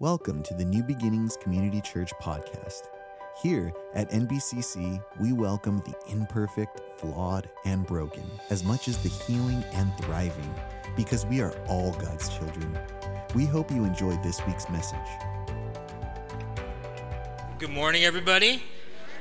Welcome to the New Beginnings Community Church podcast. Here at NBCC, we welcome the imperfect, flawed, and broken as much as the healing and thriving because we are all God's children. We hope you enjoyed this week's message. Good morning, everybody.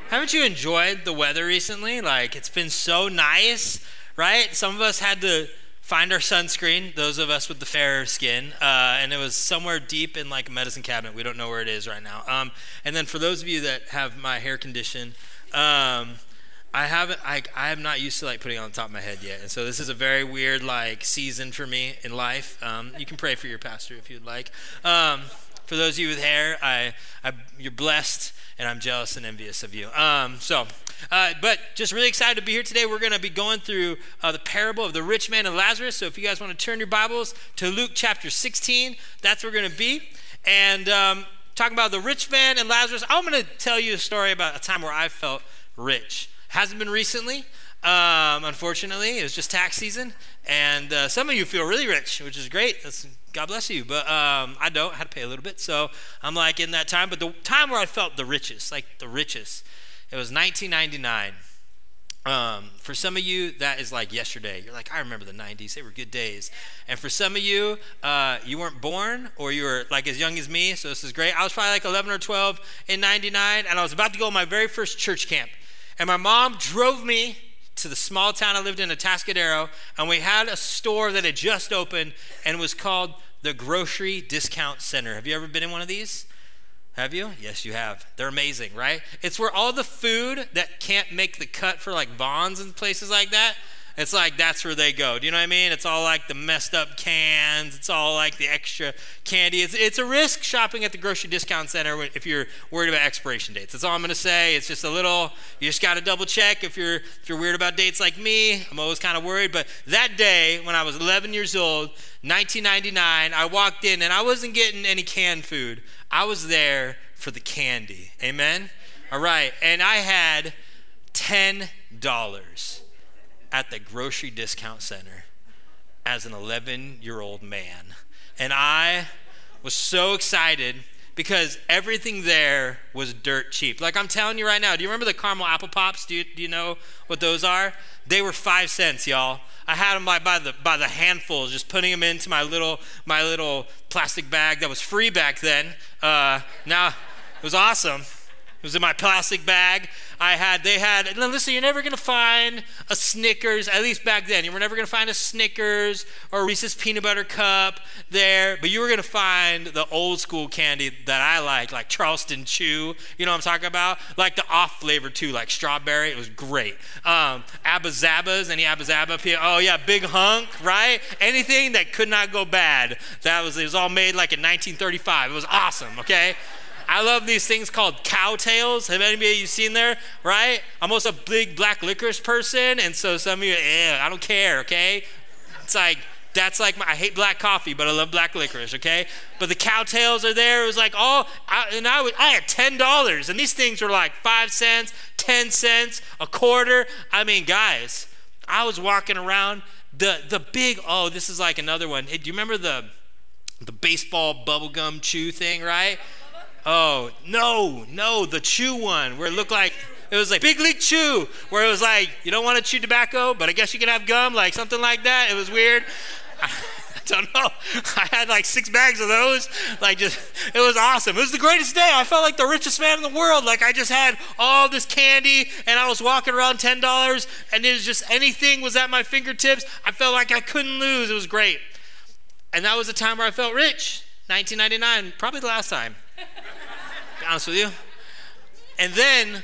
Haven't you enjoyed the weather recently? Like, it's been so nice, right? Some of us had to find our sunscreen, those of us with the fair skin, uh, and it was somewhere deep in like a medicine cabinet. We don't know where it is right now. Um, and then for those of you that have my hair condition, um, I haven't. I I am not used to like putting it on top of my head yet, and so this is a very weird like season for me in life. Um, you can pray for your pastor if you'd like. Um, for those of you with hair, I, I you're blessed and I'm jealous and envious of you. Um, so, uh, but just really excited to be here today. We're going to be going through uh, the parable of the rich man and Lazarus. So, if you guys want to turn your Bibles to Luke chapter 16, that's where we're going to be. And um, talking about the rich man and Lazarus, I'm going to tell you a story about a time where I felt rich. Hasn't been recently. Um, unfortunately, it was just tax season, and uh, some of you feel really rich, which is great. That's God bless you. But um, I don't. I had to pay a little bit. So I'm like in that time. But the time where I felt the richest, like the richest, it was 1999. Um, for some of you, that is like yesterday. You're like, I remember the 90s. They were good days. And for some of you, uh, you weren't born or you were like as young as me. So this is great. I was probably like 11 or 12 in 99. And I was about to go on my very first church camp. And my mom drove me to the small town I lived in, Atascadero, and we had a store that had just opened and was called the Grocery Discount Center. Have you ever been in one of these? Have you? Yes, you have. They're amazing, right? It's where all the food that can't make the cut for like Vons and places like that it's like that's where they go. Do you know what I mean? It's all like the messed up cans. It's all like the extra candy. It's, it's a risk shopping at the grocery discount center if you're worried about expiration dates. That's all I'm going to say. It's just a little. You just got to double check if you're if you're weird about dates like me. I'm always kind of worried. But that day when I was 11 years old, 1999, I walked in and I wasn't getting any canned food. I was there for the candy. Amen. All right, and I had ten dollars at the grocery discount center as an 11 year old man. And I was so excited because everything there was dirt cheap. Like I'm telling you right now, do you remember the caramel apple pops? Do you, do you know what those are? They were five cents, y'all. I had them by, by the by the handfuls, just putting them into my little my little plastic bag that was free back then. Uh, now it was awesome. It was in my plastic bag. I had, they had, listen, you're never going to find a Snickers, at least back then. You were never going to find a Snickers or a Reese's peanut butter cup there, but you were going to find the old school candy that I like, like Charleston Chew. You know what I'm talking about? Like the off flavor too, like strawberry. It was great. Um, Abba Zabas, any Abba Zaba? Oh, yeah, Big Hunk, right? Anything that could not go bad. That was, it was all made like in 1935. It was awesome, okay? I love these things called Cow Tales. Have any of you seen there? Right? I'm also a big black licorice person, and so some of you, eh, I don't care. Okay, it's like that's like my, I hate black coffee, but I love black licorice. Okay, but the Cow Tales are there. It was like all, I, and I, was, I had ten dollars, and these things were like five cents, ten cents, a quarter. I mean, guys, I was walking around the the big. Oh, this is like another one. Hey, do you remember the the baseball bubblegum chew thing? Right? Oh, no, no, the chew one where it looked like it was like Big League Chew, where it was like, you don't want to chew tobacco, but I guess you can have gum, like something like that. It was weird. I, don't know. I had like six bags of those. Like, just, it was awesome. It was the greatest day. I felt like the richest man in the world. Like, I just had all this candy and I was walking around $10 and it was just anything was at my fingertips. I felt like I couldn't lose. It was great. And that was the time where I felt rich. 1999, probably the last time honest with you. And then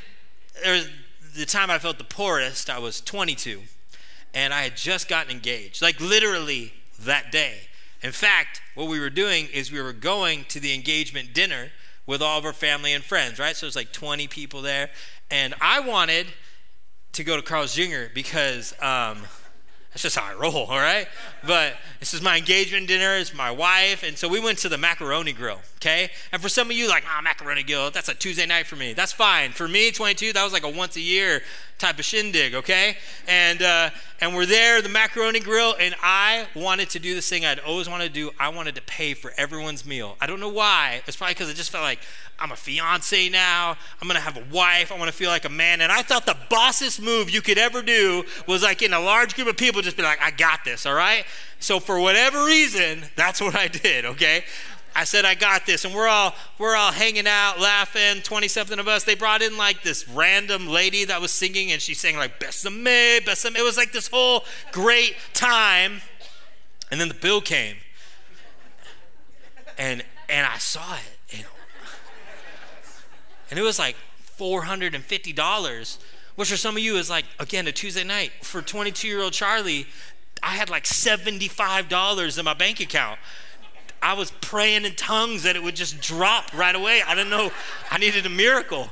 there was the time I felt the poorest, I was 22, and I had just gotten engaged, like literally that day. In fact, what we were doing is we were going to the engagement dinner with all of our family and friends, right? So there's like 20 people there. And I wanted to go to Carl's Jr. because um, That's just how I roll, all right? But this is my engagement dinner. It's my wife. And so we went to the macaroni grill, okay? And for some of you, like, ah, macaroni grill, that's a Tuesday night for me. That's fine. For me, 22, that was like a once a year type of shindig, okay? And uh, and we're there, the macaroni grill, and I wanted to do this thing I'd always wanted to do. I wanted to pay for everyone's meal. I don't know why. It's probably because I just felt like I'm a fiance now. I'm gonna have a wife. I want to feel like a man. And I thought the bossest move you could ever do was like in a large group of people, people just be like, I got this, all right? So for whatever reason, that's what I did, okay? I said, I got this. And we're all, we're all hanging out, laughing, 20 something of us. They brought in like this random lady that was singing and she sang like, Besame, Besame. It was like this whole great time. And then the bill came. And, and I saw it. And, and it was like $450 which for some of you is like again a Tuesday night for twenty two year old Charlie. I had like seventy five dollars in my bank account. I was praying in tongues that it would just drop right away. I didn't know I needed a miracle.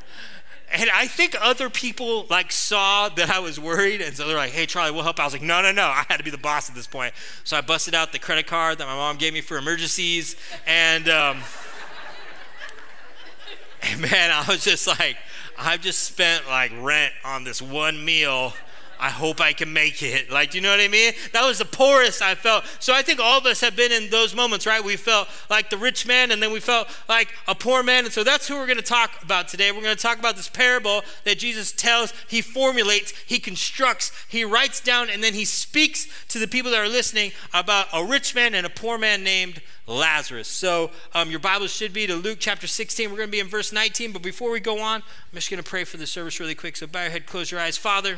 And I think other people like saw that I was worried, and so they're like, "Hey, Charlie, we'll help." I was like, "No, no, no! I had to be the boss at this point." So I busted out the credit card that my mom gave me for emergencies, and um, and man, I was just like, I've just spent like rent on this one meal I hope I can make it. Like, you know what I mean? That was the poorest I felt. So I think all of us have been in those moments, right? We felt like the rich man and then we felt like a poor man. And so that's who we're going to talk about today. We're going to talk about this parable that Jesus tells, he formulates, he constructs, he writes down, and then he speaks to the people that are listening about a rich man and a poor man named Lazarus. So um, your Bibles should be to Luke chapter 16. We're going to be in verse 19. But before we go on, I'm just going to pray for the service really quick. So bow your head, close your eyes. Father,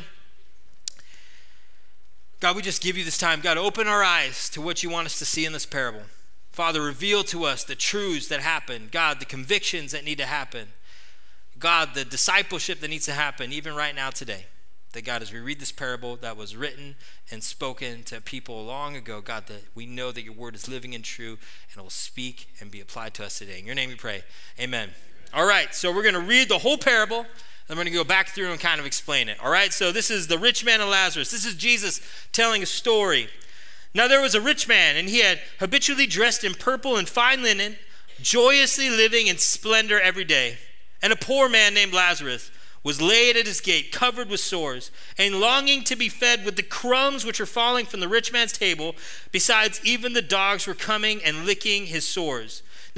God, we just give you this time. God, open our eyes to what you want us to see in this parable. Father, reveal to us the truths that happen. God, the convictions that need to happen. God, the discipleship that needs to happen, even right now today. That God, as we read this parable that was written and spoken to people long ago, God, that we know that your word is living and true and it will speak and be applied to us today. In your name we pray. Amen. All right, so we're going to read the whole parable. I'm going to go back through and kind of explain it. All right, so this is the rich man and Lazarus. This is Jesus telling a story. Now there was a rich man, and he had habitually dressed in purple and fine linen, joyously living in splendor every day. And a poor man named Lazarus was laid at his gate, covered with sores, and longing to be fed with the crumbs which were falling from the rich man's table. Besides, even the dogs were coming and licking his sores.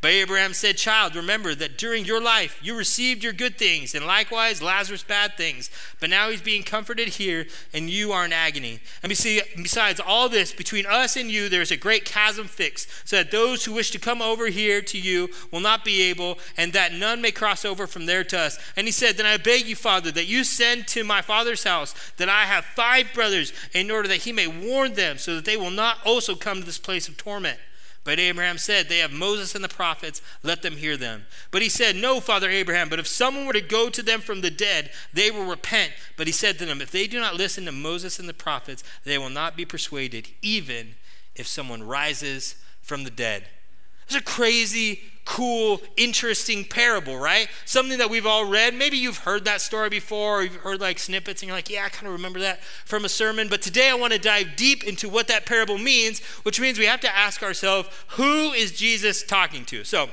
But Abraham said, Child, remember that during your life you received your good things, and likewise Lazarus bad things. But now he's being comforted here, and you are in agony. And besides all this, between us and you there is a great chasm fixed, so that those who wish to come over here to you will not be able, and that none may cross over from there to us. And he said, Then I beg you, Father, that you send to my father's house that I have five brothers, in order that he may warn them, so that they will not also come to this place of torment. But Abraham said, They have Moses and the prophets, let them hear them. But he said, No, Father Abraham, but if someone were to go to them from the dead, they will repent. But he said to them, If they do not listen to Moses and the prophets, they will not be persuaded, even if someone rises from the dead. It's a crazy cool, interesting parable, right? Something that we've all read. Maybe you've heard that story before, or you've heard like snippets, and you're like, yeah, I kind of remember that from a sermon. But today I want to dive deep into what that parable means, which means we have to ask ourselves, who is Jesus talking to? So,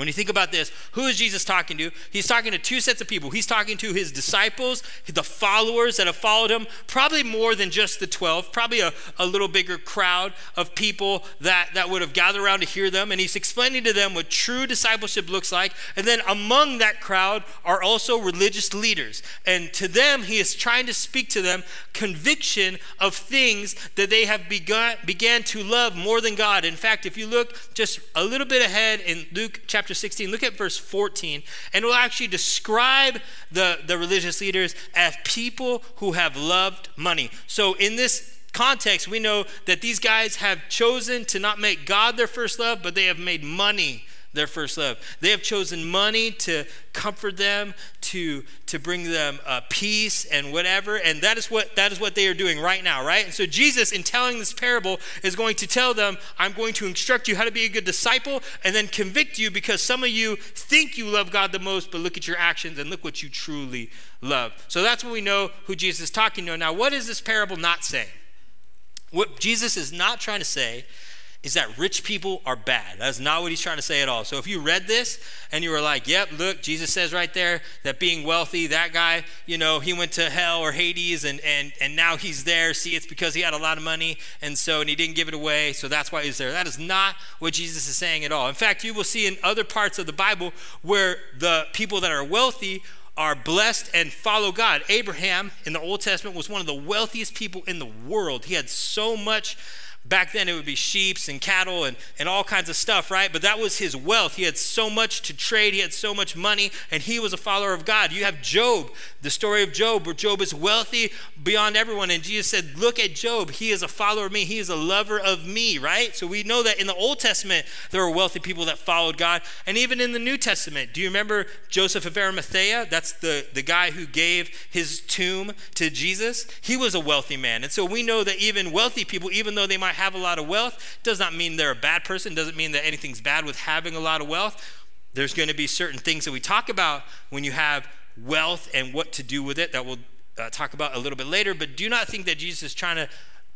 when you think about this, who is Jesus talking to? He's talking to two sets of people. He's talking to his disciples, the followers that have followed him, probably more than just the 12, probably a, a little bigger crowd of people that, that would have gathered around to hear them. And he's explaining to them what true discipleship looks like. And then among that crowd are also religious leaders. And to them, he is trying to speak to them conviction of things that they have begun, began to love more than God. In fact, if you look just a little bit ahead in Luke chapter chapter 16, look at verse 14, and it will actually describe the, the religious leaders as people who have loved money. So, in this context, we know that these guys have chosen to not make God their first love, but they have made money their first love. They have chosen money to comfort them, to to bring them uh, peace and whatever, and that is what that is what they are doing right now, right? And so Jesus, in telling this parable, is going to tell them, "I'm going to instruct you how to be a good disciple, and then convict you because some of you think you love God the most, but look at your actions and look what you truly love." So that's what we know who Jesus is talking to. Now, what is this parable not saying? What Jesus is not trying to say is that rich people are bad. That's not what he's trying to say at all. So if you read this and you were like, yep, look, Jesus says right there that being wealthy, that guy, you know, he went to hell or Hades and and and now he's there. See, it's because he had a lot of money and so and he didn't give it away, so that's why he's there. That is not what Jesus is saying at all. In fact, you will see in other parts of the Bible where the people that are wealthy are blessed and follow God. Abraham in the Old Testament was one of the wealthiest people in the world. He had so much back then it would be sheep and cattle and, and all kinds of stuff, right? But that was his wealth. He had so much to trade, he had so much money, and he was a follower of God. You have Job, the story of Job, where Job is wealthy beyond everyone. And Jesus said, Look at Job. He is a follower of me, he is a lover of me, right? So we know that in the Old Testament, there were wealthy people that followed God. And even in the New Testament, do you remember Joseph of Arimathea? That's the, the guy who gave his tomb to Jesus. He was a wealthy man. And so we know that even wealthy people, even though they might have a lot of wealth does not mean they're a bad person, doesn't mean that anything's bad with having a lot of wealth. There's going to be certain things that we talk about when you have wealth and what to do with it that we'll uh, talk about a little bit later. But do not think that Jesus is trying to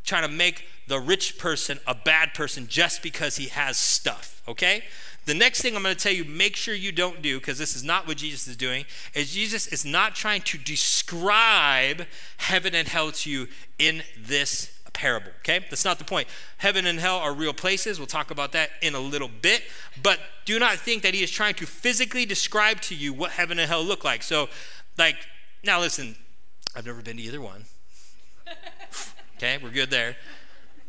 trying to make the rich person a bad person just because he has stuff, okay? The next thing I'm going to tell you, make sure you don't do, because this is not what Jesus is doing, is Jesus is not trying to describe heaven and hell to you in this parable, okay? That's not the point. Heaven and hell are real places. We'll talk about that in a little bit. But do not think that he is trying to physically describe to you what heaven and hell look like. So, like, now listen, I've never been to either one. okay, we're good there.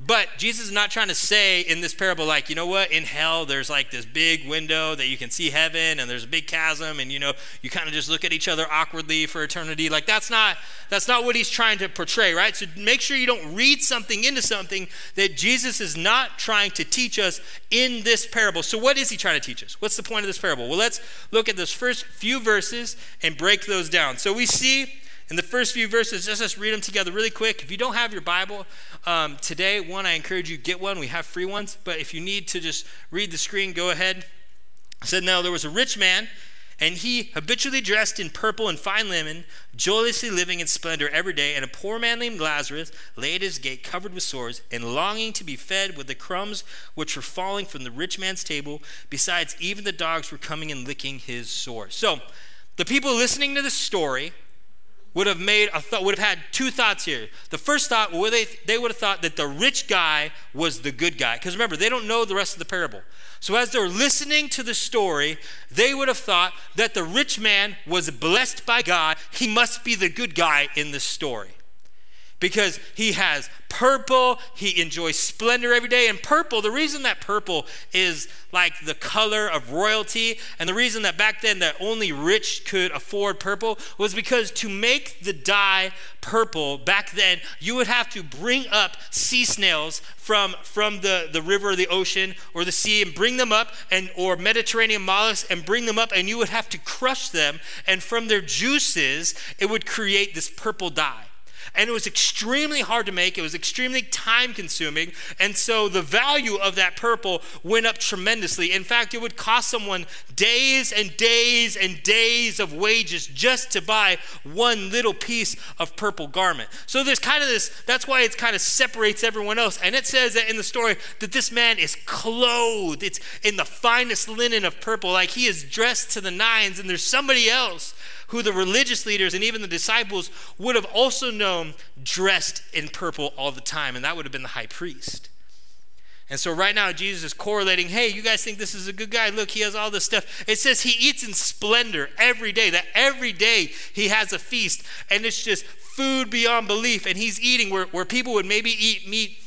But Jesus is not trying to say in this parable, like, you know what, in hell, there's like this big window that you can see heaven, and there's a big chasm, and you know, you kind of just look at each other awkwardly for eternity. Like, that's not that's not what he's trying to portray, right? So make sure you don't read something into something that Jesus is not trying to teach us in this parable. So, what is he trying to teach us? What's the point of this parable? Well, let's look at those first few verses and break those down. So we see in the first few verses, just let's read them together really quick. If you don't have your Bible um, today, one, I encourage you get one. We have free ones. But if you need to just read the screen, go ahead. I said, Now there was a rich man, and he habitually dressed in purple and fine linen, joyously living in splendor every day. And a poor man named Lazarus lay at his gate, covered with sores, and longing to be fed with the crumbs which were falling from the rich man's table. Besides, even the dogs were coming and licking his sores. So, the people listening to the story would have made a thought, would have had two thoughts here. The first thought, they, they would have thought that the rich guy was the good guy. Because remember, they don't know the rest of the parable. So as they're listening to the story, they would have thought that the rich man was blessed by God. He must be the good guy in the story because he has purple. He enjoys splendor every day. And purple, the reason that purple is like the color of royalty, and the reason that back then that only rich could afford purple was because to make the dye purple back then, you would have to bring up sea snails from, from the, the river or the ocean or the sea and bring them up and or Mediterranean mollusks and bring them up and you would have to crush them and from their juices it would create this purple dye and it was extremely hard to make. It was extremely time consuming. And so the value of that purple went up tremendously. In fact, it would cost someone days and days and days of wages just to buy one little piece of purple garment. So there's kind of this, that's why it kind of separates everyone else. And it says that in the story that this man is clothed, it's in the finest linen of purple, like he is dressed to the nines, and there's somebody else who the religious leaders and even the disciples would have also known dressed in purple all the time, and that would have been the high priest. And so right now, Jesus is correlating, hey, you guys think this is a good guy? Look, he has all this stuff. It says he eats in splendor every day, that every day he has a feast, and it's just food beyond belief. And he's eating where, where people would maybe eat meat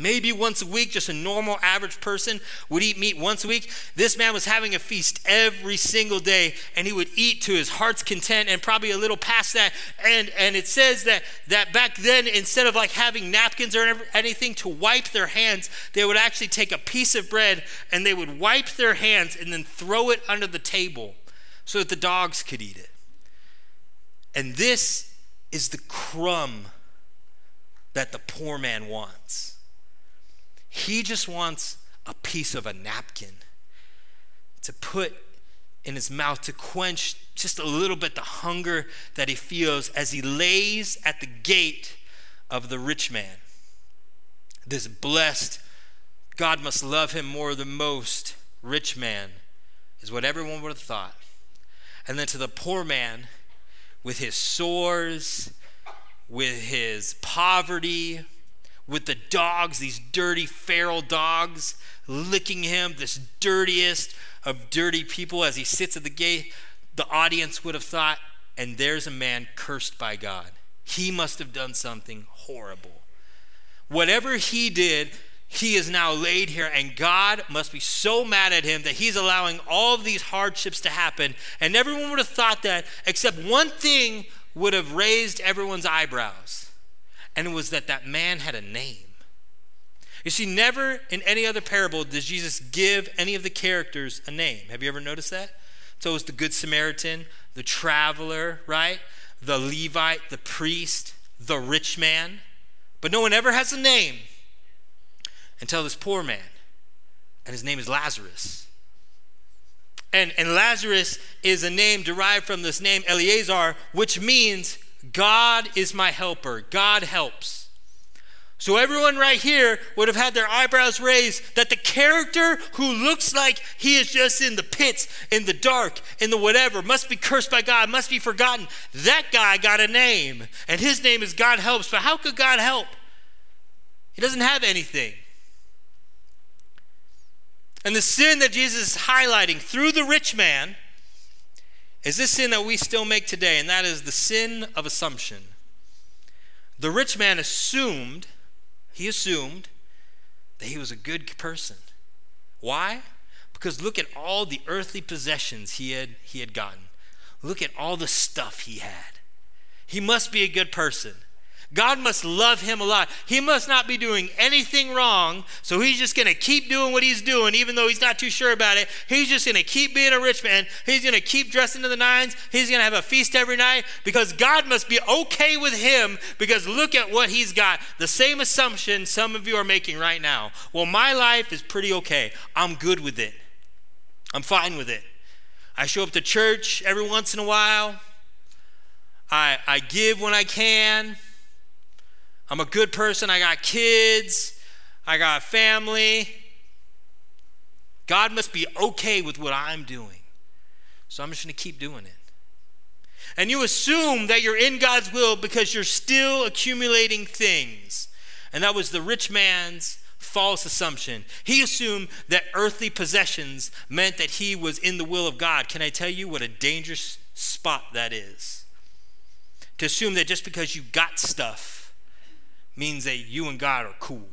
Maybe once a week, just a normal average person would eat meat once a week. This man was having a feast every single day, and he would eat to his heart's content and probably a little past that. And, and it says that, that back then, instead of like having napkins or anything to wipe their hands, they would actually take a piece of bread and they would wipe their hands and then throw it under the table so that the dogs could eat it. And this is the crumb that the poor man wants. He just wants a piece of a napkin to put in his mouth to quench just a little bit the hunger that he feels as he lays at the gate of the rich man. This blessed, God must love him more than most rich man is what everyone would have thought. And then to the poor man with his sores, with his poverty, with the dogs, these dirty feral dogs licking him, this dirtiest of dirty people as he sits at the gate, the audience would have thought, and there's a man cursed by God. He must have done something horrible. Whatever he did, he is now laid here, and God must be so mad at him that he's allowing all of these hardships to happen. And everyone would have thought that, except one thing would have raised everyone's eyebrows and it was that that man had a name. You see, never in any other parable does Jesus give any of the characters a name. Have you ever noticed that? So it was the Good Samaritan, the traveler, right? The Levite, the priest, the rich man. But no one ever has a name until this poor man. And his name is Lazarus. And, and Lazarus is a name derived from this name Eleazar, which means God is my helper. God helps. So everyone right here would have had their eyebrows raised that the character who looks like he is just in the pits, in the dark, in the whatever, must be cursed by God, must be forgotten. That guy got a name, and his name is God helps. But how could God help? He doesn't have anything. And the sin that Jesus is highlighting through the rich man is this sin that we still make today, and that is the sin of assumption. The rich man assumed, he assumed that he was a good person. Why? Because look at all the earthly possessions he had, he had gotten. Look at all the stuff he had. He must be a good person. God must love him a lot. He must not be doing anything wrong, so he's just going to keep doing what he's doing, even though he's not too sure about it. He's just going to keep being a rich man. He's going to keep dressing to the nines. He's going to have a feast every night because God must be okay with him because look at what he's got. The same assumption some of you are making right now. Well, my life is pretty okay. I'm good with it, I'm fine with it. I show up to church every once in a while. I, I give when I can. I'm a good person. I got kids. I got family. God must be okay with what I'm doing. So I'm just going to keep doing it. And you assume that you're in God's will because you're still accumulating things. And that was the rich man's false assumption. He assumed that earthly possessions meant that he was in the will of God. Can I tell you what a dangerous spot that is? To assume that just because you got stuff means that you and God are cool.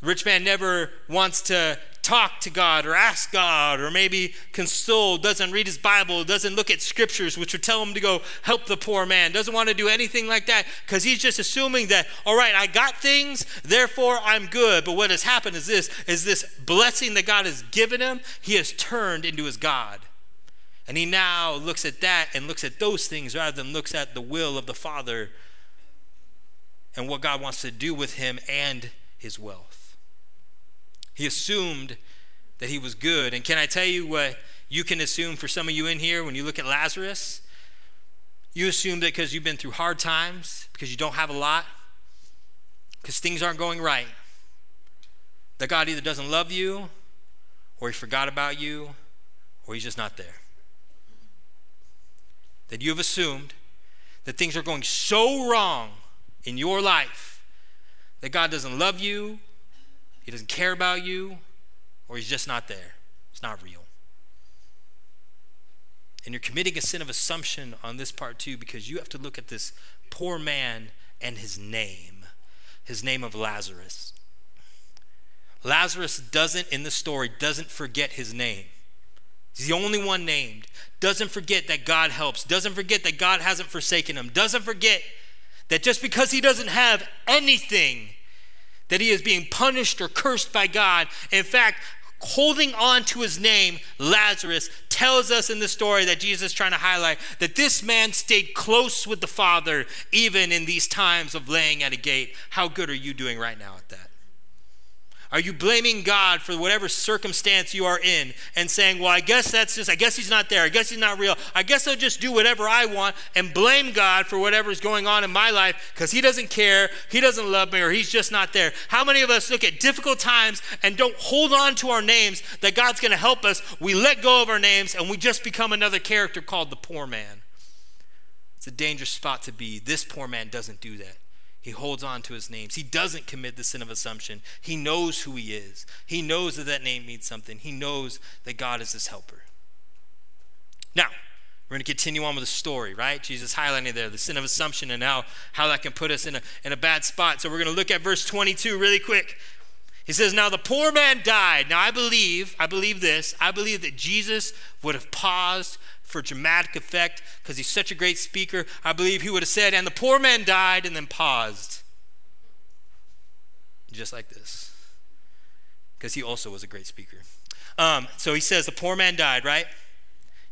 The rich man never wants to talk to God or ask God or maybe console, doesn't read his Bible, doesn't look at scriptures which would tell him to go help the poor man, doesn't want to do anything like that because he's just assuming that, all right, I got things, therefore I'm good. But what has happened is this is this blessing that God has given him, he has turned into his God. And he now looks at that and looks at those things rather than looks at the will of the Father and what God wants to do with him and his wealth. He assumed that he was good. And can I tell you what you can assume for some of you in here when you look at Lazarus? You assume that because you've been through hard times, because you don't have a lot, because things aren't going right, that God either doesn't love you, or he forgot about you, or he's just not there. That you have assumed that things are going so wrong in your life that God doesn't love you, He doesn't care about you, or He's just not there. It's not real. And you're committing a sin of assumption on this part too because you have to look at this poor man and his name. his name of Lazarus. Lazarus doesn't, in the story, doesn't forget his name. He's the only one named. Doesn't forget that God helps. Doesn't forget that God hasn't forsaken him. Doesn't forget that just because he doesn't have anything, that he is being punished or cursed by God. In fact, holding on to his name, Lazarus, tells us in the story that Jesus is trying to highlight that this man stayed close with the Father even in these times of laying at a gate. How good are you doing right now at that? Are you blaming God for whatever circumstance you are in and saying, well, I guess that's just, I guess he's not there. I guess he's not real. I guess I'll just do whatever I want and blame God for whatever's going on in my life because he doesn't care, he doesn't love me, or he's just not there. How many of us look at difficult times and don't hold on to our names that God's going to help us? We let go of our names and we just become another character called the poor man. It's a dangerous spot to be. This poor man doesn't do that. He holds on to his names. He doesn't commit the sin of assumption. He knows who he is. He knows that that name means something. He knows that God is his helper. Now, we're going to continue on with the story, right? Jesus highlighting there the sin of assumption and how, how that can put us in a, in a bad spot. So we're going to look at verse 22 really quick. He says, Now the poor man died. Now I believe, I believe this, I believe that Jesus would have paused for dramatic effect because he's such a great speaker. I believe he would have said, and the poor man died, and then paused. Just like this. Because he also was a great speaker. Um, so he says, the poor man died, right?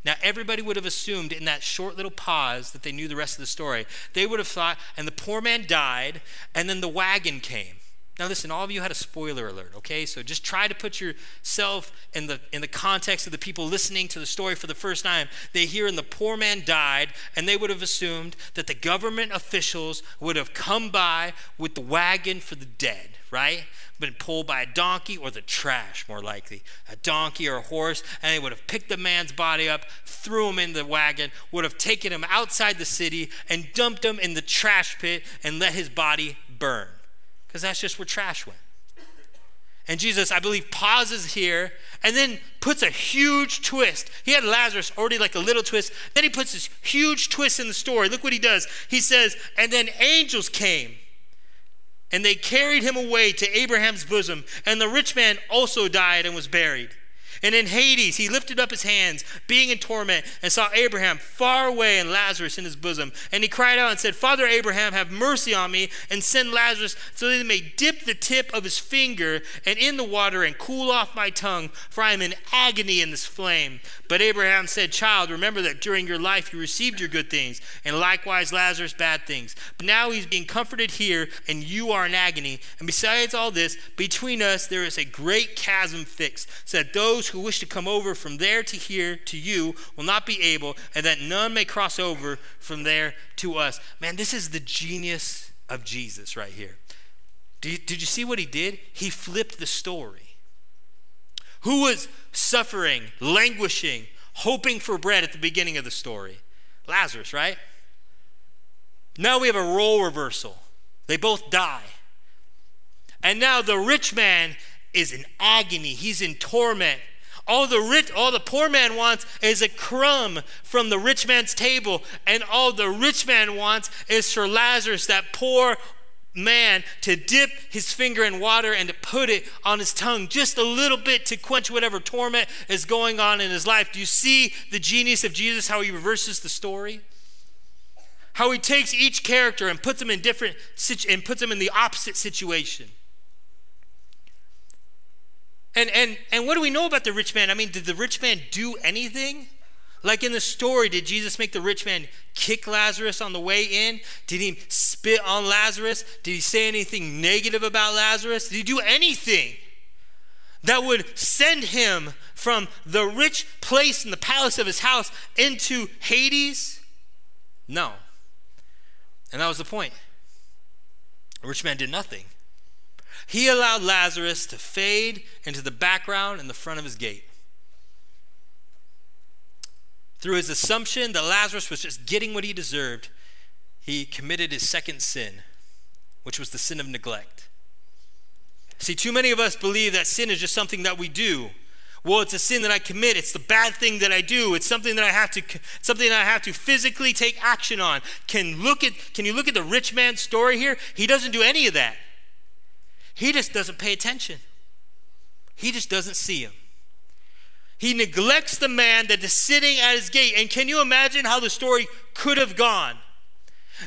Now, everybody would have assumed in that short little pause that they knew the rest of the story. They would have thought, and the poor man died, and then the wagon came. Now listen, all of you had a spoiler alert, okay? So just try to put yourself in the in the context of the people listening to the story for the first time. They hear and the poor man died, and they would have assumed that the government officials would have come by with the wagon for the dead, right? Been pulled by a donkey or the trash, more likely. A donkey or a horse, and they would have picked the man's body up, threw him in the wagon, would have taken him outside the city and dumped him in the trash pit and let his body burn because that's just where trash went. And Jesus, I believe, pauses here and then puts a huge twist. He had Lazarus already like a little twist. Then he puts this huge twist in the story. Look what he does. He says, And then angels came and they carried him away to Abraham's bosom. And the rich man also died and was buried. And in Hades, he lifted up his hands, being in torment, and saw Abraham far away and Lazarus in his bosom. And he cried out and said, Father Abraham, have mercy on me, and send Lazarus so that he may dip the tip of his finger and in the water and cool off my tongue, for I am in agony in this flame. But Abraham said, Child, remember that during your life you received your good things, and likewise Lazarus bad things. But now he's being comforted here, and you are in agony. And besides all this, between us there is a great chasm fixed, so that those who wish to come over from there to here to you will not be able, and that none may cross over from there to us. Man, this is the genius of Jesus right here. Did you, did you see what he did? He flipped the story. Who was suffering, languishing, hoping for bread at the beginning of the story? Lazarus, right? Now we have a role reversal. They both die. And now the rich man is in agony, he's in torment. All the rich, all the poor man wants is a crumb from the rich man's table, and all the rich man wants is for Lazarus, that poor man, to dip his finger in water and to put it on his tongue just a little bit to quench whatever torment is going on in his life. Do you see the genius of Jesus, how he reverses the story? How he takes each character and puts them in different and puts them in the opposite situation. And, and, and what do we know about the rich man? I mean, did the rich man do anything? Like in the story, did Jesus make the rich man kick Lazarus on the way in? Did he spit on Lazarus? Did he say anything negative about Lazarus? Did he do anything that would send him from the rich place in the palace of his house into Hades? No. And that was the point. The rich man did nothing. He allowed Lazarus to fade into the background in the front of his gate. Through his assumption that Lazarus was just getting what he deserved, he committed his second sin, which was the sin of neglect. See, too many of us believe that sin is just something that we do. Well, it's a sin that I commit. It's the bad thing that I do. It's something that I have to something that I have to physically take action on. Can look at can you look at the rich man's story here? He doesn't do any of that. He just doesn't pay attention. He just doesn't see him. He neglects the man that is sitting at his gate. And can you imagine how the story could have gone?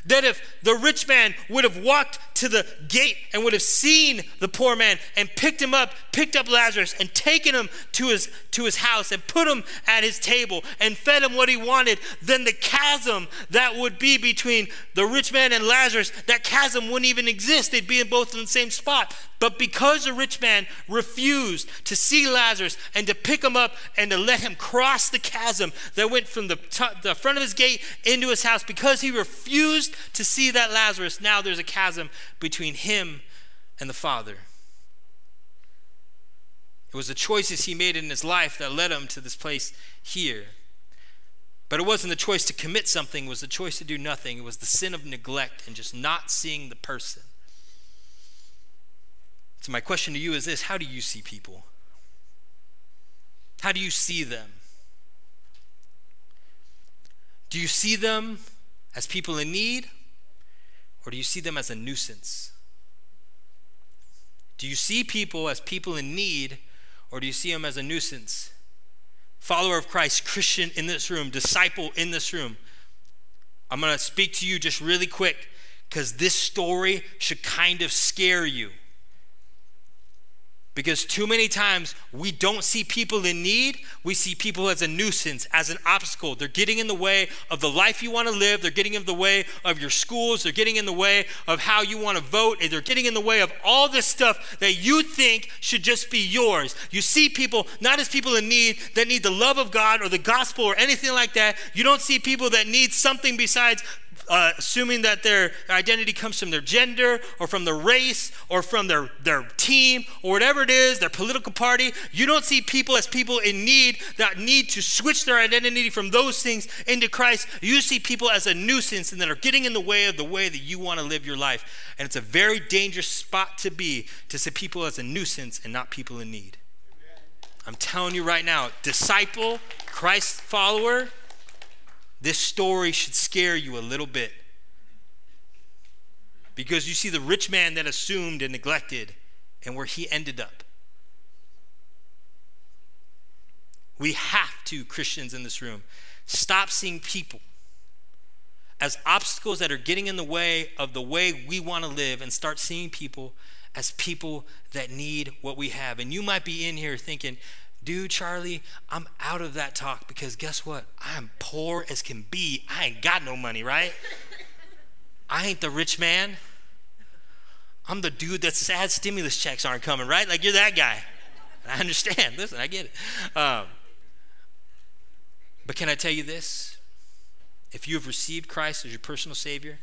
That if the rich man would have walked to the gate and would have seen the poor man and picked him up, picked up Lazarus and taken him to his, to his house and put him at his table and fed him what he wanted, then the chasm that would be between the rich man and Lazarus, that chasm wouldn't even exist. They'd be in both in the same spot. But because the rich man refused to see Lazarus and to pick him up and to let him cross the chasm that went from the, t- the front of his gate into his house, because he refused to see that Lazarus, now there's a chasm between him and the Father. It was the choices he made in his life that led him to this place here. But it wasn't the choice to commit something, it was the choice to do nothing. It was the sin of neglect and just not seeing the person. So, my question to you is this How do you see people? How do you see them? Do you see them as people in need, or do you see them as a nuisance? Do you see people as people in need, or do you see them as a nuisance? Follower of Christ, Christian in this room, disciple in this room. I'm going to speak to you just really quick because this story should kind of scare you. Because too many times we don't see people in need, we see people as a nuisance, as an obstacle. They're getting in the way of the life you want to live, they're getting in the way of your schools, they're getting in the way of how you want to vote, they're getting in the way of all this stuff that you think should just be yours. You see people not as people in need that need the love of God or the gospel or anything like that. You don't see people that need something besides uh, assuming that their identity comes from their gender or from their race or from their, their team or whatever it is, their political party. You don't see people as people in need that need to switch their identity from those things into Christ. You see people as a nuisance and that are getting in the way of the way that you want to live your life. And it's a very dangerous spot to be to see people as a nuisance and not people in need. I'm telling you right now, disciple, Christ follower, this story should scare you a little bit. Because you see the rich man that assumed and neglected and where he ended up. We have to, Christians in this room, stop seeing people as obstacles that are getting in the way of the way we want to live and start seeing people as people that need what we have. And you might be in here thinking, dude, Charlie, I'm out of that talk because guess what? I'm poor as can be. I ain't got no money, right? I ain't the rich man. I'm the dude that sad stimulus checks aren't coming, right? Like you're that guy. I understand. Listen, I get it. Um, but can I tell you this? If you have received Christ as your personal Savior,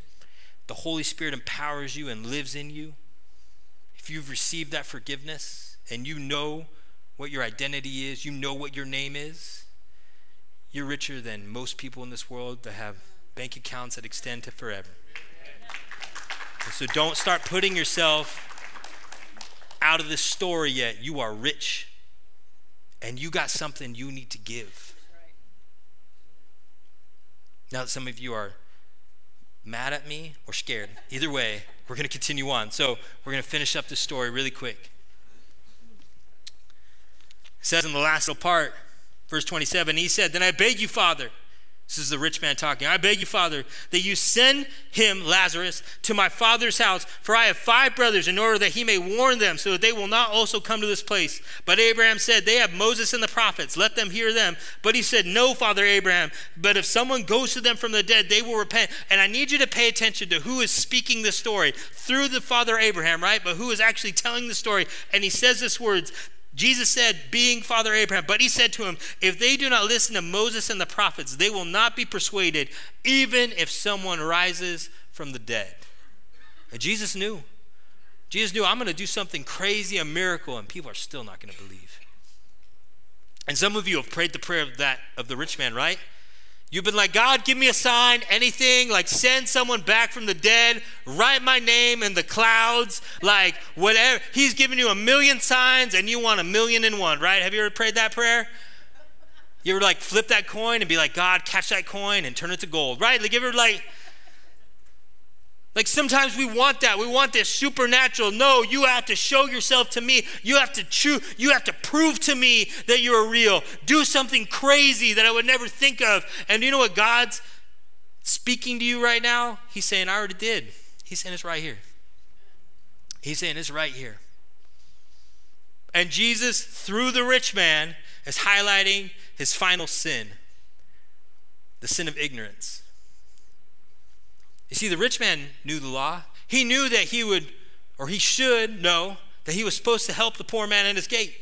the Holy Spirit empowers you and lives in you. If you've received that forgiveness and you know what your identity is, you know what your name is, you're richer than most people in this world that have bank accounts that extend to forever. So don't start putting yourself out of this story yet. You are rich, and you got something you need to give. Now that some of you are mad at me or scared, either way, we're going to continue on. So we're going to finish up this story really quick says in the last little part, verse 27, he said, Then I beg you, Father, this is the rich man talking. I beg you, Father, that you send him, Lazarus, to my father's house, for I have five brothers, in order that he may warn them, so that they will not also come to this place. But Abraham said, They have Moses and the prophets, let them hear them. But he said, No, Father Abraham, but if someone goes to them from the dead, they will repent. And I need you to pay attention to who is speaking this story through the Father Abraham, right? But who is actually telling the story. And he says this words Jesus said, being Father Abraham, but he said to him, If they do not listen to Moses and the prophets, they will not be persuaded, even if someone rises from the dead. And Jesus knew. Jesus knew, I'm going to do something crazy, a miracle, and people are still not going to believe. And some of you have prayed the prayer of that of the rich man, right? You've been like, God, give me a sign, anything, like send someone back from the dead, write my name in the clouds, like whatever. He's given you a million signs and you want a million and one, right? Have you ever prayed that prayer? You ever like flip that coin and be like, God, catch that coin and turn it to gold, right? Like, you ever like, Like sometimes we want that. We want this supernatural. No, you have to show yourself to me. You have to chew, you have to prove to me that you're real. Do something crazy that I would never think of. And you know what God's speaking to you right now? He's saying, I already did. He's saying it's right here. He's saying it's right here. And Jesus, through the rich man, is highlighting his final sin the sin of ignorance. You see, the rich man knew the law. He knew that he would, or he should know, that he was supposed to help the poor man at his gate.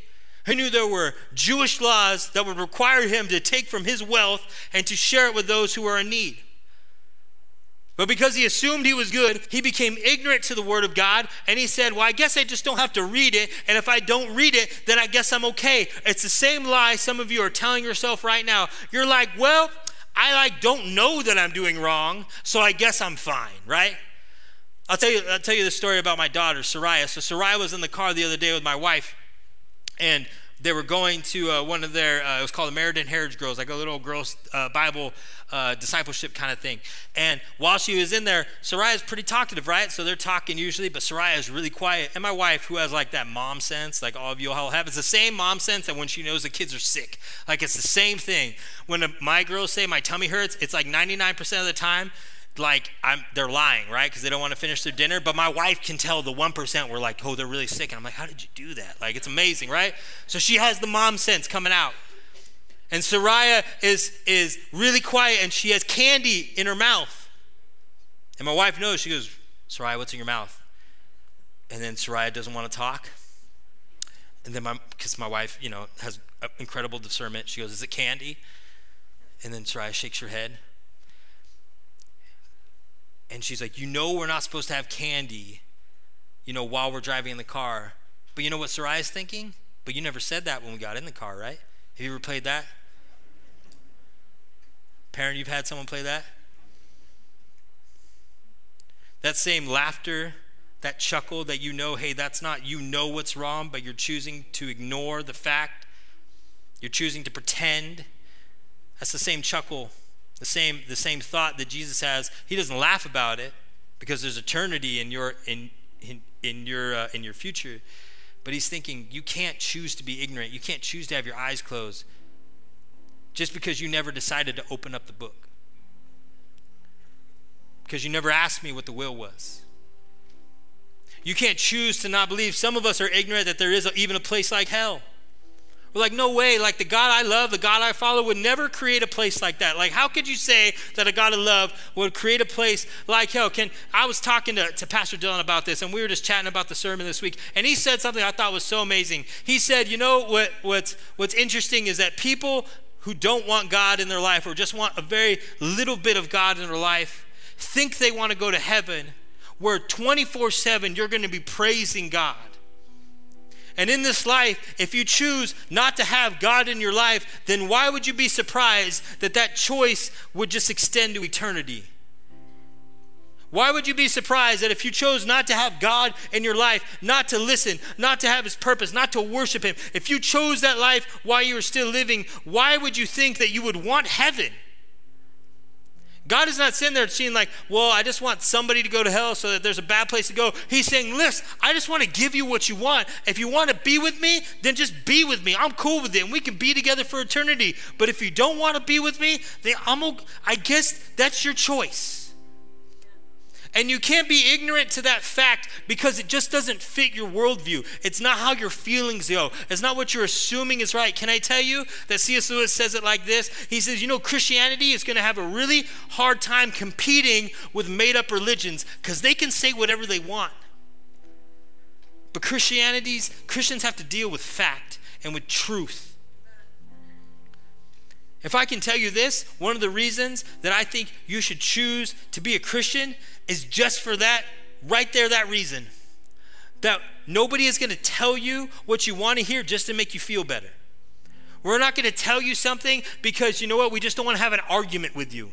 He knew there were Jewish laws that would require him to take from his wealth and to share it with those who were in need. But because he assumed he was good, he became ignorant to the word of God and he said, Well, I guess I just don't have to read it. And if I don't read it, then I guess I'm okay. It's the same lie some of you are telling yourself right now. You're like, Well, I like don't know that I'm doing wrong, so I guess I'm fine, right? I'll tell you, I'll tell you the story about my daughter, Soraya. So Soraya was in the car the other day with my wife, and they were going to uh, one of their, uh, it was called the American Heritage Girls, like a little girls' uh, Bible uh, discipleship kind of thing. And while she was in there, Soraya's pretty talkative, right? So they're talking usually, but Soraya is really quiet. And my wife, who has like that mom sense, like all of you all have, it's the same mom sense that when she knows the kids are sick. Like it's the same thing. When my girls say my tummy hurts, it's like 99% of the time, like I'm, they're lying, right? Because they don't want to finish their dinner. But my wife can tell the one percent were like, oh, they're really sick, and I'm like, how did you do that? Like it's amazing, right? So she has the mom sense coming out, and Soraya is is really quiet, and she has candy in her mouth, and my wife knows. She goes, Soraya, what's in your mouth? And then Soraya doesn't want to talk, and then my because my wife, you know, has uh, incredible discernment. She goes, is it candy? And then Soraya shakes her head. And she's like, You know, we're not supposed to have candy, you know, while we're driving in the car. But you know what Soraya's thinking? But you never said that when we got in the car, right? Have you ever played that? Parent, you've had someone play that? That same laughter, that chuckle that you know, hey, that's not, you know what's wrong, but you're choosing to ignore the fact. You're choosing to pretend. That's the same chuckle the same, the same thought that Jesus has. He doesn't laugh about it because there's eternity in your, in, in, in your, uh, in your future. But he's thinking, you can't choose to be ignorant. You can't choose to have your eyes closed just because you never decided to open up the book. Because you never asked me what the will was. You can't choose to not believe. Some of us are ignorant that there is even a place like hell. We're like, no way. Like the God I love, the God I follow would never create a place like that. Like, how could you say that a God of love would create a place like hell? Can I was talking to, to Pastor Dylan about this, and we were just chatting about the sermon this week, and he said something I thought was so amazing. He said, you know what what's what's interesting is that people who don't want God in their life or just want a very little bit of God in their life think they want to go to heaven where 24/7 you're going to be praising God and in this life, if you choose not to have God in your life, then why would you be surprised that that choice would just extend to eternity? Why would you be surprised that if you chose not to have God in your life, not to listen, not to have His purpose, not to worship Him, if you chose that life while you were still living, why would you think that you would want heaven? God is not sitting there seeing, like, well, I just want somebody to go to hell so that there's a bad place to go. He's saying, listen, I just want to give you what you want. If you want to be with me, then just be with me. I'm cool with it, and we can be together for eternity. But if you don't want to be with me, then I'm, I guess that's your choice. And you can't be ignorant to that fact because it just doesn't fit your worldview. It's not how your feelings go, it's not what you're assuming is right. Can I tell you that C.S. Lewis says it like this? He says, You know, Christianity is going to have a really hard time competing with made up religions because they can say whatever they want. But Christianity's, Christians have to deal with fact and with truth. If I can tell you this, one of the reasons that I think you should choose to be a Christian is just for that, right there, that reason. That nobody is going to tell you what you want to hear just to make you feel better. We're not going to tell you something because you know what? We just don't want to have an argument with you.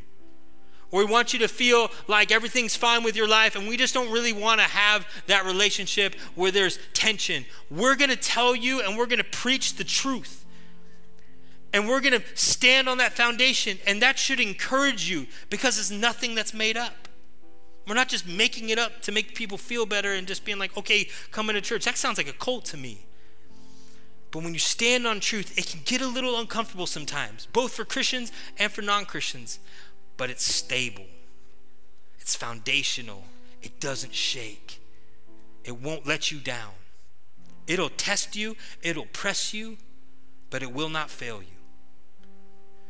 Or we want you to feel like everything's fine with your life, and we just don't really want to have that relationship where there's tension. We're going to tell you and we're going to preach the truth. And we're going to stand on that foundation, and that should encourage you because it's nothing that's made up. We're not just making it up to make people feel better and just being like, okay, come into church. That sounds like a cult to me. But when you stand on truth, it can get a little uncomfortable sometimes, both for Christians and for non Christians. But it's stable, it's foundational, it doesn't shake, it won't let you down. It'll test you, it'll press you, but it will not fail you.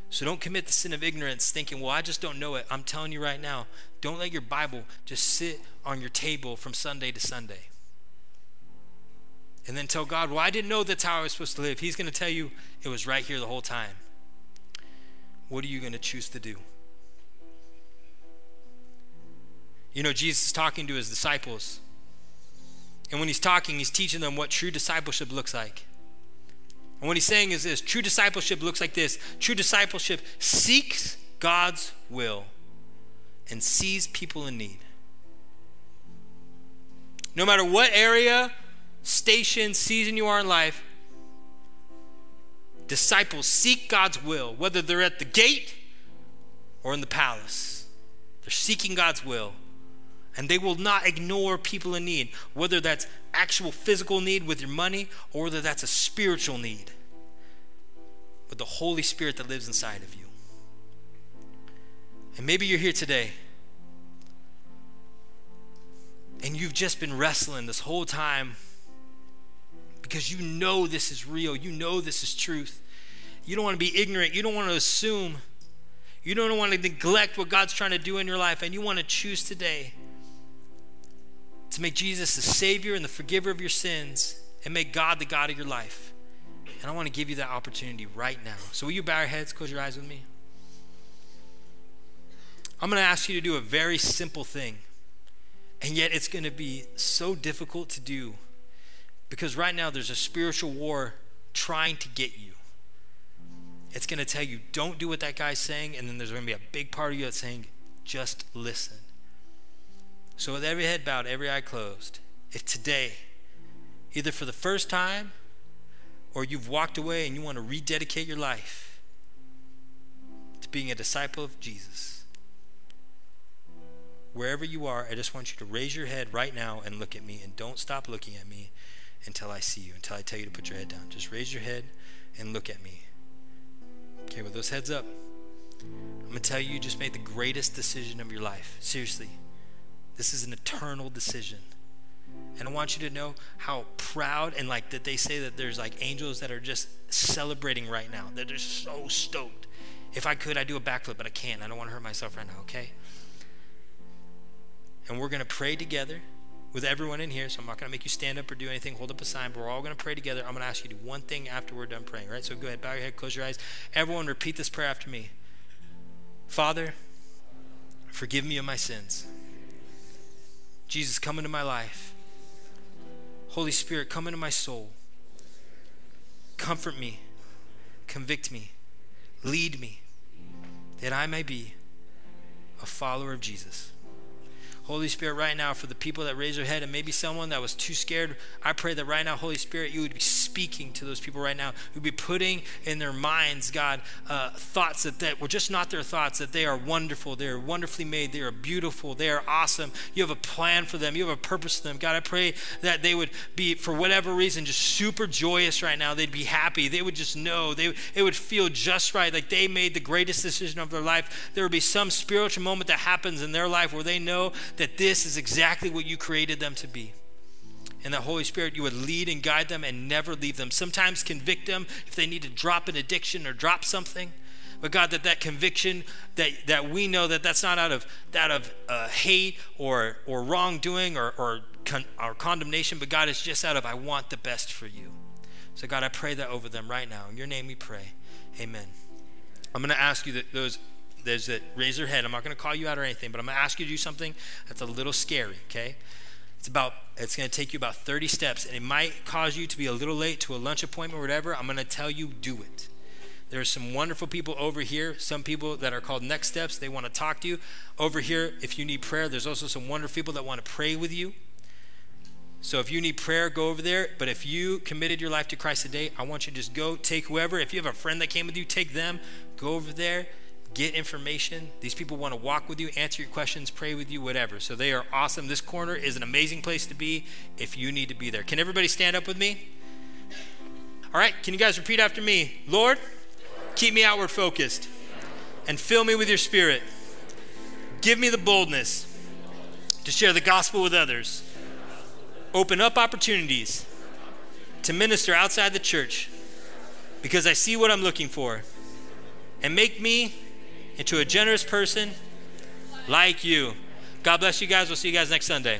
So don't commit the sin of ignorance thinking, well, I just don't know it. I'm telling you right now, don't let your Bible just sit on your table from Sunday to Sunday. And then tell God, well, I didn't know that's how I was supposed to live. He's going to tell you it was right here the whole time. What are you going to choose to do? You know, Jesus is talking to his disciples. And when he's talking, he's teaching them what true discipleship looks like. And what he's saying is this true discipleship looks like this true discipleship seeks God's will and sees people in need. No matter what area, station, season you are in life, disciples seek God's will, whether they're at the gate or in the palace. They're seeking God's will. And they will not ignore people in need, whether that's actual physical need with your money or whether that's a spiritual need with the Holy Spirit that lives inside of you. And maybe you're here today and you've just been wrestling this whole time because you know this is real, you know this is truth. You don't want to be ignorant, you don't want to assume, you don't want to neglect what God's trying to do in your life, and you want to choose today to make Jesus the Savior and the forgiver of your sins and make God the God of your life. And I want to give you that opportunity right now. So, will you bow your heads, close your eyes with me? I'm going to ask you to do a very simple thing. And yet, it's going to be so difficult to do because right now there's a spiritual war trying to get you. It's going to tell you, don't do what that guy's saying. And then there's going to be a big part of you that's saying, just listen. So, with every head bowed, every eye closed, if today, either for the first time or you've walked away and you want to rededicate your life to being a disciple of Jesus, wherever you are, I just want you to raise your head right now and look at me and don't stop looking at me until I see you, until I tell you to put your head down. Just raise your head and look at me. Okay, with those heads up, I'm going to tell you, you just made the greatest decision of your life. Seriously. This is an eternal decision. And I want you to know how proud and like that they say that there's like angels that are just celebrating right now. That they're so stoked. If I could, I'd do a backflip, but I can't. I don't want to hurt myself right now, okay? And we're going to pray together with everyone in here. So I'm not going to make you stand up or do anything, hold up a sign, but we're all going to pray together. I'm going to ask you to do one thing after we're done praying, right? So go ahead, bow your head, close your eyes. Everyone, repeat this prayer after me Father, forgive me of my sins. Jesus, come into my life. Holy Spirit, come into my soul. Comfort me, convict me, lead me, that I may be a follower of Jesus. Holy Spirit, right now, for the people that raise their head and maybe someone that was too scared, I pray that right now, Holy Spirit, you would be speaking to those people right now. who'd be putting in their minds, God, uh, thoughts that, that were just not their thoughts, that they are wonderful, they are wonderfully made, they are beautiful, they are awesome. You have a plan for them, you have a purpose for them. God, I pray that they would be, for whatever reason, just super joyous right now. They'd be happy. They would just know, they, it would feel just right, like they made the greatest decision of their life. There would be some spiritual moment that happens in their life where they know that this is exactly what you created them to be. And that Holy Spirit, you would lead and guide them and never leave them. Sometimes convict them if they need to drop an addiction or drop something. But God, that that conviction, that, that we know that that's not out of, out of uh, hate or, or wrongdoing or, or, con- or condemnation, but God, it's just out of, I want the best for you. So God, I pray that over them right now. In your name we pray. Amen. I'm going to ask you that those those that raise their head, I'm not going to call you out or anything, but I'm going to ask you to do something that's a little scary, okay? It's about it's going to take you about 30 steps and it might cause you to be a little late to a lunch appointment or whatever. I'm going to tell you do it. There are some wonderful people over here, some people that are called next steps. They want to talk to you. Over here, if you need prayer, there's also some wonderful people that want to pray with you. So if you need prayer, go over there. But if you committed your life to Christ today, I want you to just go take whoever. If you have a friend that came with you, take them. Go over there get information. These people want to walk with you, answer your questions, pray with you, whatever. So they are awesome. This corner is an amazing place to be if you need to be there. Can everybody stand up with me? All right, can you guys repeat after me? Lord, keep me outward focused and fill me with your spirit. Give me the boldness to share the gospel with others. Open up opportunities to minister outside the church because I see what I'm looking for. And make me into a generous person like you. God bless you guys. We'll see you guys next Sunday.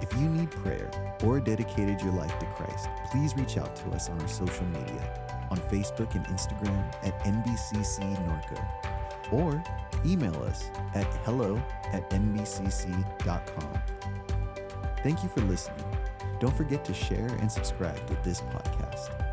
If you need prayer or dedicated your life to Christ, please reach out to us on our social media on Facebook and Instagram at NBCC Norco or email us at hello at nbcc.com. Thank you for listening. Don't forget to share and subscribe to this podcast.